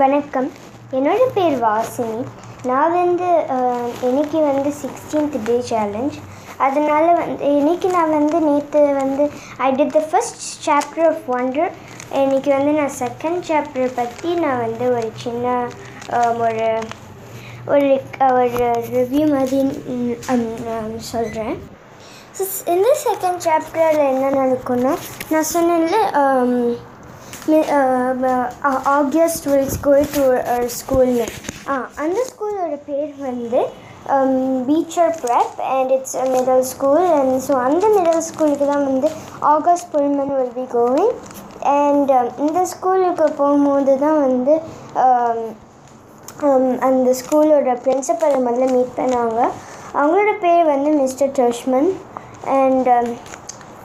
வணக்கம். என்னோடய பேர் வாசினி. நான் வந்து இன்றைக்கி இன்னைக்கு வந்து சிக்ஸ்டீன்த் டே சேலஞ்ச் அதனால் வந்து இன்னைக்கு நான் வந்து நேற்று வந்து I did the first chapter of Wonder இன்னைக்கு வந்து நான் செகண்ட் சாப்டர் பற்றி நான் வந்து ஒரு சின்ன ஒரு ஒரு ஒரு ரிவ்யூ மாதிரி சொல்கிறேன் இந்த செகண்ட் சாப்டரில் என்ன நடக்கும்னா நான் சொன்னேன்ல ஆகஸ்ட் வில்ஸ் கோ டு ஸ்கூல்னு ஆ அந்த ஸ்கூலோட பேர் வந்து feature prep and it's middle school and so அந்த மிடில் ஸ்கூலுக்கு தான் வந்து August Pullman will be கோவிங் and இந்த ஸ்கூலுக்கு போகும்போது தான் வந்து um, um, அந்த ஸ்கூலோட பிரின்சிபலை முதல்ல மீட் பண்ணாங்க அவங்களோட பேர் வந்து மிஸ்டர் ட்ரிஷ்மன் அண்ட்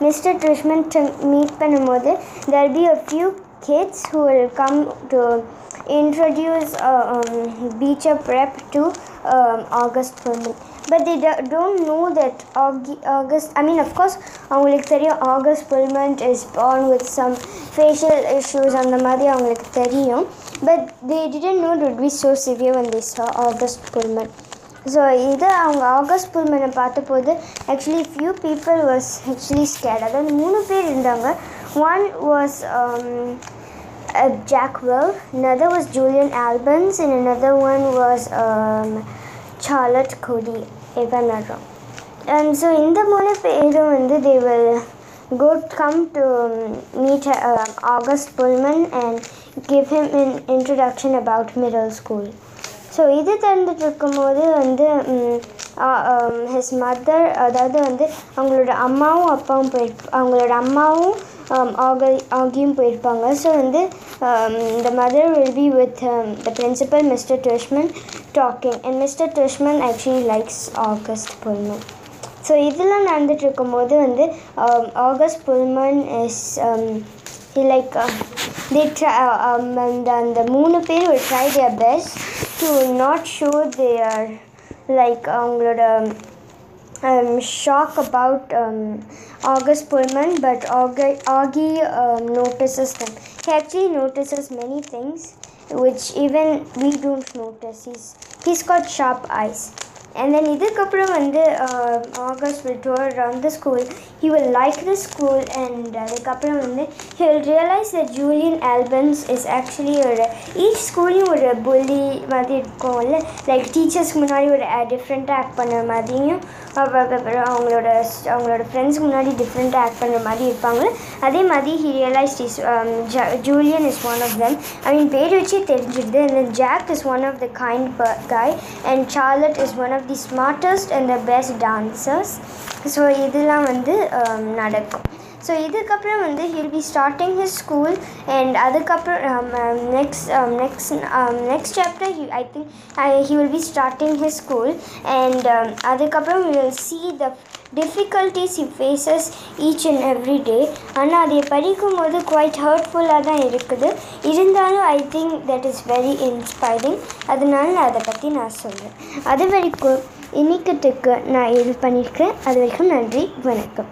மிஸ்டர் ட்ரிஷ்மன் மீட் பண்ணும்போது there will be a few kids who will come to introduce uh, um, beecher prep to um, august Pullman. But they don't know that August, I mean, of course, August Pullman is born with some facial issues on the mother, but they didn't know it would be so severe when they saw August Pullman. So, either August Pullman, actually, few people were actually scared. Then, three people one was Jack Will, another was Julian Albans, and another one was um, Charlotte Cody, if I'm not wrong. Um, so இந்த மூணு பேரும் வந்து they will go come to um, meet uh, August Pullman and give him an introduction about middle school. So இது திறந்துட்டு இருக்கும்போது வந்து his mother அதாவது வந்து அவங்களோட அம்மாவும் அப்பாவும் போயிருப் அவங்களோட அம்மாவும் um, ஆக ஆகியும் போயிருப்பாங்க ஸோ வந்து the mother will be with the principal mister ட்ரிஷ்மன் docking and mister ட்ரிஷ்மன் actually likes August Pullman so இதெல்லாம் நடந்துட்டு இருக்கும்போது வந்து August Pullman is like they try அந்த அந்த மூணு பேர் will try their best to not show there like அவங்களோட um, shock about um, August Pullman, but Augie, Augie um, notices them. He actually notices many things which even we don't notice. He's he's got sharp eyes. And then இதுக்கப்புறம் வந்து August will tour around the school. He will like the school and அதுக்கப்புறம் வந்து he will realize that Julian Albans is actually ஒரு each ஸ்கூல்லையும் ஒரு புள்ளி மாதிரி இருக்கும்ல லைக் டீச்சர்ஸ்க்கு முன்னாடி ஒரு டிஃப்ரெண்ட்டாக ஆக்ட் பண்ணுற மாதிரியும் அப்புறம் அவங்களோட அவங்களோட ஃப்ரெண்ட்ஸ்க்கு முன்னாடி டிஃப்ரெண்ட்டாக ஆக்ட் பண்ணுற மாதிரி இருப்பாங்க. அதே மாதிரி he realised is Julian is one of them I mean பேர் வச்சே தெரிஞ்சிடுது and then Jack is one of the kind guy and Charlotte is one of the smartest and the best dancers so இதெல்லாம் வந்து um, நடக்கும். So இதுக்கப்புறம் வந்து he'll be starting his school and அதுக்கப்புறம் next next next chapter he I think he will be starting his school and அதுக்கப்புறம் we will see the difficulties he faces each and every day ஆனால் அதை படிக்கும்போது quite ஹர்ட்ஃபுல்லாக தான் இருக்குது. இருந்தாலும் I think that is very inspiring அதனால நான் அதை பற்றி நான் சொல்கிறேன் அது வரைக்கும் இன்னைக்கத்துக்கு நான் இது பண்ணியிருக்கேன். அது வரைக்கும் நன்றி வணக்கம்.